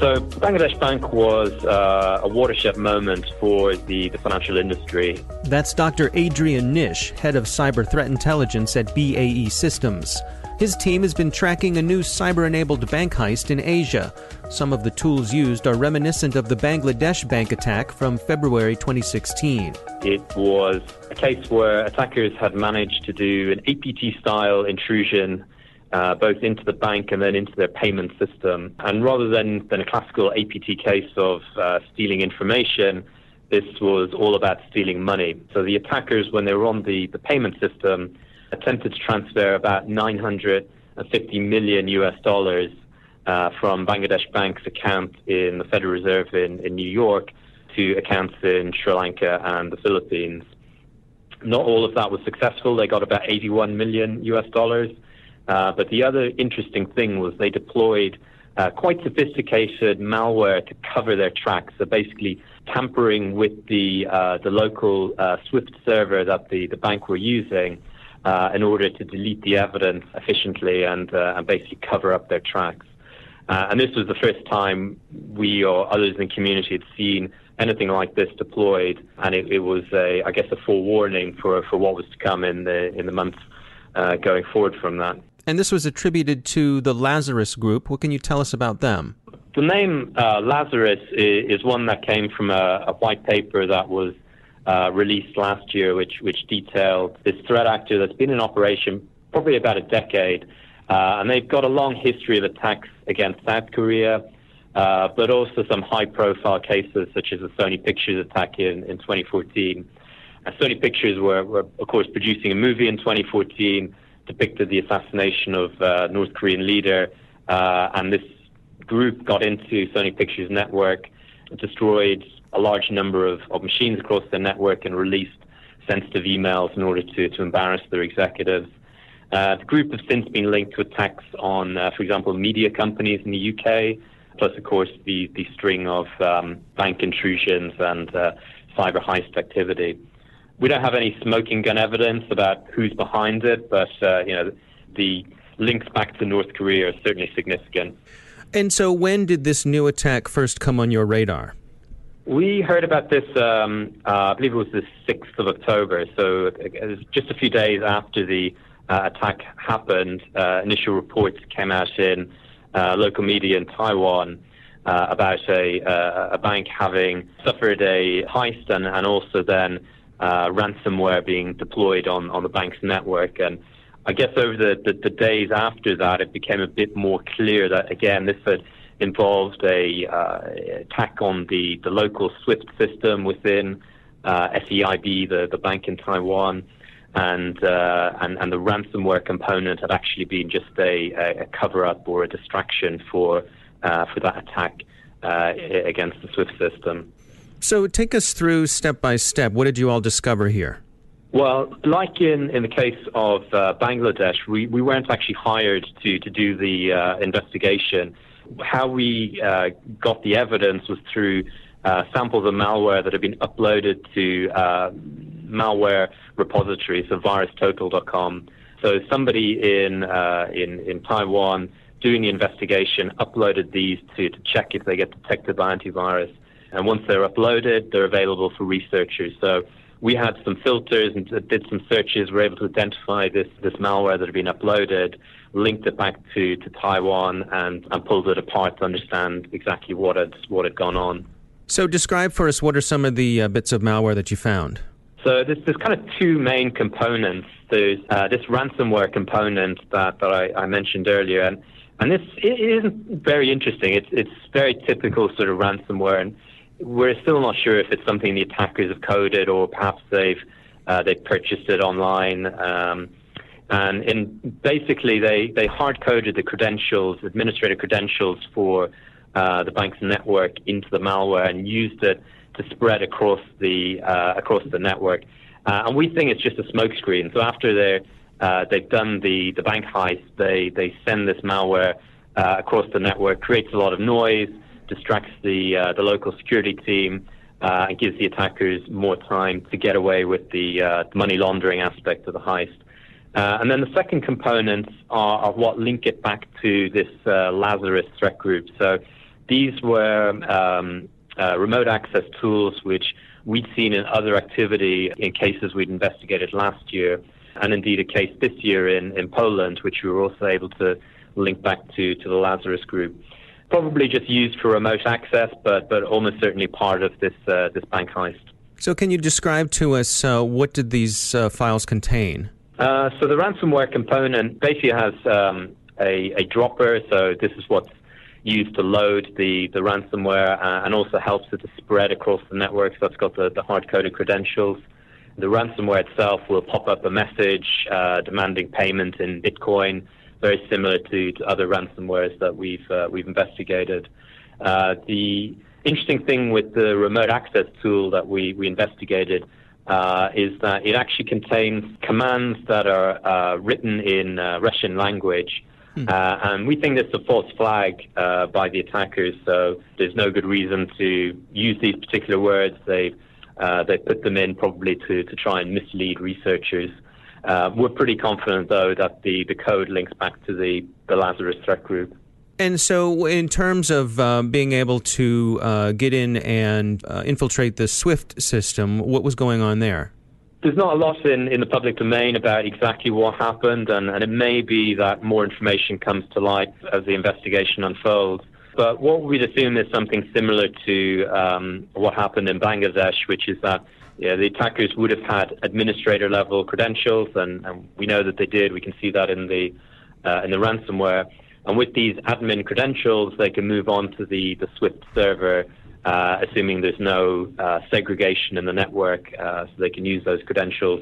So, Bangladesh Bank was uh, a watershed moment for the, the financial industry. That's Dr. Adrian Nish, head of cyber threat intelligence at BAE Systems. His team has been tracking a new cyber enabled bank heist in Asia. Some of the tools used are reminiscent of the Bangladesh bank attack from February 2016. It was a case where attackers had managed to do an APT style intrusion uh, both into the bank and then into their payment system. And rather than, than a classical APT case of uh, stealing information, this was all about stealing money. So the attackers, when they were on the, the payment system, attempted to transfer about 950 million US dollars uh, from Bangladesh Bank's account in the Federal Reserve in, in New York to accounts in Sri Lanka and the Philippines. Not all of that was successful. They got about 81 million US dollars. Uh, but the other interesting thing was they deployed uh, quite sophisticated malware to cover their tracks. So basically, tampering with the uh, the local uh, Swift server that the, the bank were using uh, in order to delete the evidence efficiently and and basically cover up their tracks. and this was the first time we or others in the community had seen anything like this deployed, and it, it was a, I guess, a forewarning for for what was to come in the in the months going forward from that. And this was attributed to the Lazarus Group. What can you tell us about them? The name uh, Lazarus is, one that came from a, a white paper that was uh, released last year, which, which detailed this threat actor that's been in operation probably about a decade. Uh, and they've got a long history of attacks against South Korea, uh, but also some high profile cases, such as the Sony Pictures attack in, in 2014. Sony Pictures were, were, of course, producing a movie in 2014 depicted the assassination of uh, North Korean leader, uh, and this group got into Sony Pictures network, destroyed a large number of, of machines across the network, and released sensitive emails in order to, to embarrass their executives. Uh, the group has since been linked to attacks on, uh, for example, media companies in the UK, plus, of course, the, the string of um, bank intrusions and uh, cyber heist activity we don't have any smoking gun evidence about who's behind it, but uh, you know the links back to North Korea are certainly significant. And so, when did this new attack first come on your radar? We heard about this, um, uh, I believe it was the 6th of October, so it was just a few days after the uh, attack happened. Uh, initial reports came out in uh, local media in Taiwan uh, about a, uh, a bank having suffered a heist and, and also then uh, ransomware being deployed on, on the bank's network. And I guess over the, the, the, days after that, it became a bit more clear that, again, this had involved a uh, attack on the, the local SWIFT system within uh, FEIB, the, the bank in Taiwan. And, uh, and, and the ransomware component had actually been just a, a cover up or a distraction for uh, for that attack uh, against the SWIFT system. So, take us through step by step. What did you all discover here? Well, like in, in the case of uh, Bangladesh, we, we weren't actually hired to, to do the uh, investigation. How we uh, got the evidence was through uh, samples of malware that had been uploaded to uh, malware repositories, so virustotal.com. So somebody in, uh, in, in Taiwan doing the investigation uploaded these to, to check if they get detected by antivirus. And once they're uploaded, they're available for researchers. So we had some filters and did some searches. We were able to identify this, this malware that had been uploaded, linked it back to, to Taiwan, and, and pulled it apart to understand exactly what had, what had gone on. So, describe for us what are some of the uh, bits of malware that you found? So, there's, there's kind of two main components. There's uh, this ransomware component that, that I, I mentioned earlier. And and this is very interesting. It's, it's very typical sort of ransomware, and we're still not sure if it's something the attackers have coded or perhaps they've uh, they've purchased it online. Um, and in basically, they, they hard coded the credentials, administrator credentials for uh, the bank's network into the malware and used it to spread across the uh, across the network. Uh, and we think it's just a smokescreen. So after they're uh, they've done the, the bank heist. They, they send this malware uh, across the network, creates a lot of noise, distracts the, uh, the local security team, uh, and gives the attackers more time to get away with the uh, money laundering aspect of the heist. Uh, and then the second components are, are, what link it back to this Lazarus threat group. So these were um, remote access tools which we'd seen in other activity in cases we'd investigated last year and indeed a case this year in, in Poland, which we were also able to link back to, to the Lazarus Group. Probably just used for remote access, but, but almost certainly part of this, uh, this bank heist. So, can you describe to us uh, what did these uh, files contain? Uh, so, the ransomware component basically has um, a, a dropper. So, this is what's used to load the, the ransomware uh, and also helps it to spread across the network. So, it's got the, the hard coded credentials. The ransomware itself will pop up a message uh, demanding payment in Bitcoin, very similar to, to other ransomwares that we've uh, we've investigated. Uh, the interesting thing with the remote access tool that we we investigated uh, is that it actually contains commands that are uh, written in uh, Russian language. Hmm. and we think this is a false flag by the attackers, so there's no good reason to use these particular words. They uh, they put them in probably to, to try and mislead researchers. Uh, we're pretty confident, though, that the, the code links back to the, the Lazarus threat group. And so, in terms of uh, being able to uh, get in and uh, infiltrate the SWIFT system, what was going on there? There's not a lot in, in the public domain about exactly what happened, and, and it may be that more information comes to light as the investigation unfolds. But what we'd assume is something similar to um, what happened in Bangladesh, which is that yeah, the attackers would have had administrator level credentials, and, and we know that they did. We can see that in the uh, in the ransomware. And with these admin credentials, they can move on to the, the Swift server, uh, assuming there's no uh, segregation in the network, uh, so they can use those credentials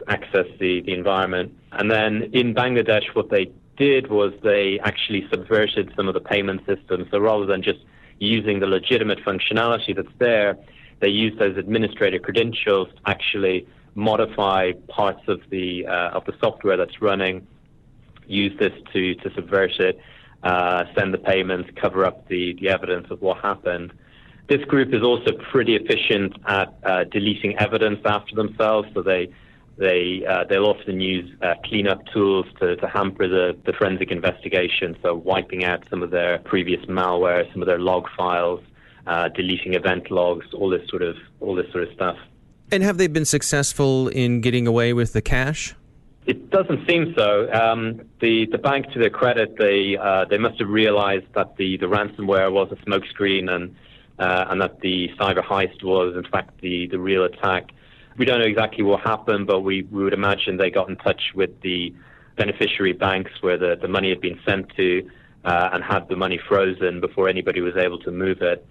to access the, the environment. And then in Bangladesh, what they did was they actually subverted some of the payment systems. So rather than just using the legitimate functionality that's there, they use those administrator credentials to actually modify parts of the uh, of the software that's running, use this to to subvert it, uh, send the payments, cover up the the evidence of what happened. This group is also pretty efficient at uh, deleting evidence after themselves, so they they uh, they'll often use uh, cleanup tools to, to hamper the, the forensic investigation. So wiping out some of their previous malware, some of their log files, uh, deleting event logs, all this sort of all this sort of stuff. And have they been successful in getting away with the cash? It doesn't seem so. Um, the the bank, to their credit, they uh, they must have realised that the, the ransomware was a smokescreen and uh, and that the cyber heist was in fact the, the real attack. We don't know exactly what happened, but we, we would imagine they got in touch with the beneficiary banks where the, the money had been sent to uh, and had the money frozen before anybody was able to move it.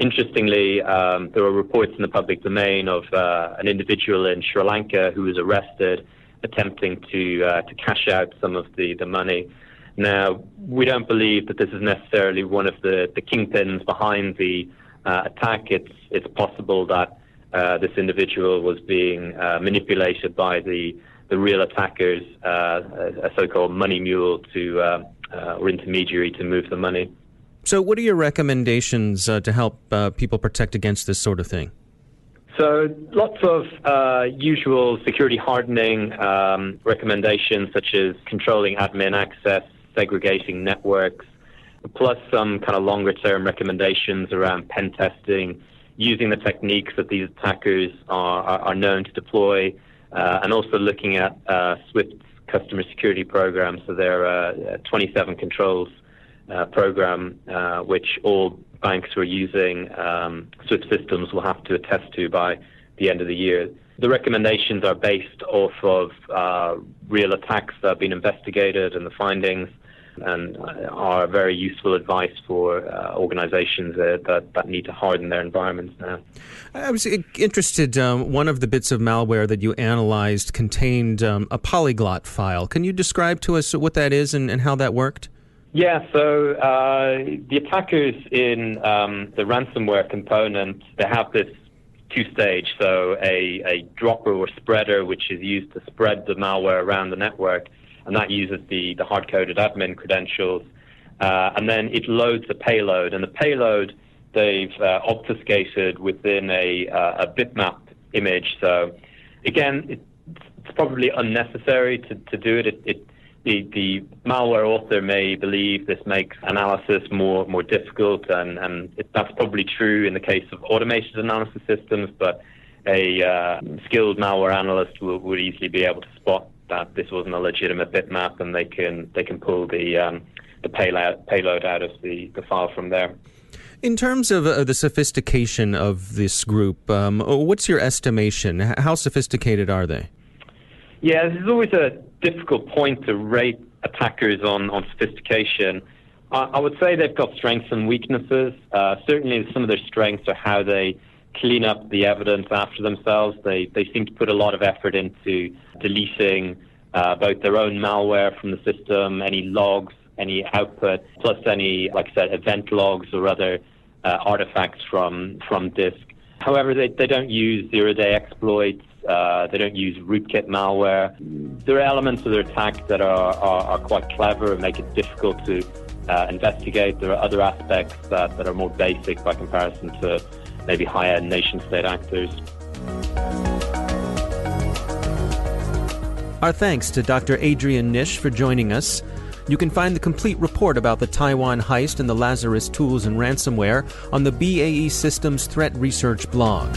Interestingly, um, there were reports in the public domain of uh, an individual in Sri Lanka who was arrested attempting to uh, to cash out some of the, the money. Now, we don't believe that this is necessarily one of the, the kingpins behind the uh, attack. It's it's possible that uh, this individual was being uh, manipulated by the the real attackers, uh, a so-called money mule to uh, uh, or intermediary to move the money. So, what are your recommendations to help people protect against this sort of thing? So lots of uh, usual security hardening um, recommendations, such as controlling admin access, segregating networks, plus some kind of longer term recommendations around pen testing, using the techniques that these attackers are, are, are known to deploy, uh, and also looking at uh, Swift's customer security program. So their uh, 27 controls uh, program, uh, which all banks who are using um, Swift systems will have to attest to by the end of the year. The recommendations are based off of uh, real attacks that have been investigated and the findings, and are very useful advice for uh, organizations that, that, need to harden their environments now. I was interested. Um, one of the bits of malware that you analyzed contained um, a polyglot file. Can you describe to us what that is and, and how that worked? Yeah, so uh, the attackers in um, the ransomware component, they have this two-stage, so a, a dropper or spreader, which is used to spread the malware around the network, and that uses the, the hard-coded admin credentials. Uh, and then it loads a payload, and the payload they've uh, obfuscated within a, uh, a bitmap image. So again, it's probably unnecessary to, to do it. It, it the, the malware author may believe this makes analysis more more difficult, and, and it, that's probably true in the case of automated analysis systems. But a uh, skilled malware analyst will, would easily be able to spot that this wasn't a legitimate bitmap, and they can they can pull the um, the payload payload out of the, the file from there. In terms of uh, the sophistication of this group, um, what's your estimation? How sophisticated are they? Yeah, this is always a difficult point to rate attackers on, on sophistication. I, I would say they've got strengths and weaknesses. Uh, certainly, some of their strengths are how they clean up the evidence after themselves. They, they seem to put a lot of effort into deleting uh, both their own malware from the system, any logs, any output, plus any, like I said, event logs or other uh, artifacts from, from disk. However, they, they don't use zero day exploits. Uh, they don't use rootkit malware. There are elements of their attack that are, are, are quite clever and make it difficult to uh, investigate. There are other aspects that, that are more basic by comparison to maybe higher end nation-state actors. Our thanks to Dr. Adrian Nish for joining us. You can find the complete report about the Taiwan heist and the Lazarus tools and ransomware on the BAE Systems Threat Research blog.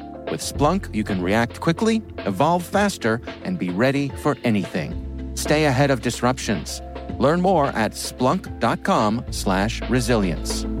With Splunk, you can react quickly, evolve faster, and be ready for anything. Stay ahead of disruptions. Learn more at splunk.com/resilience.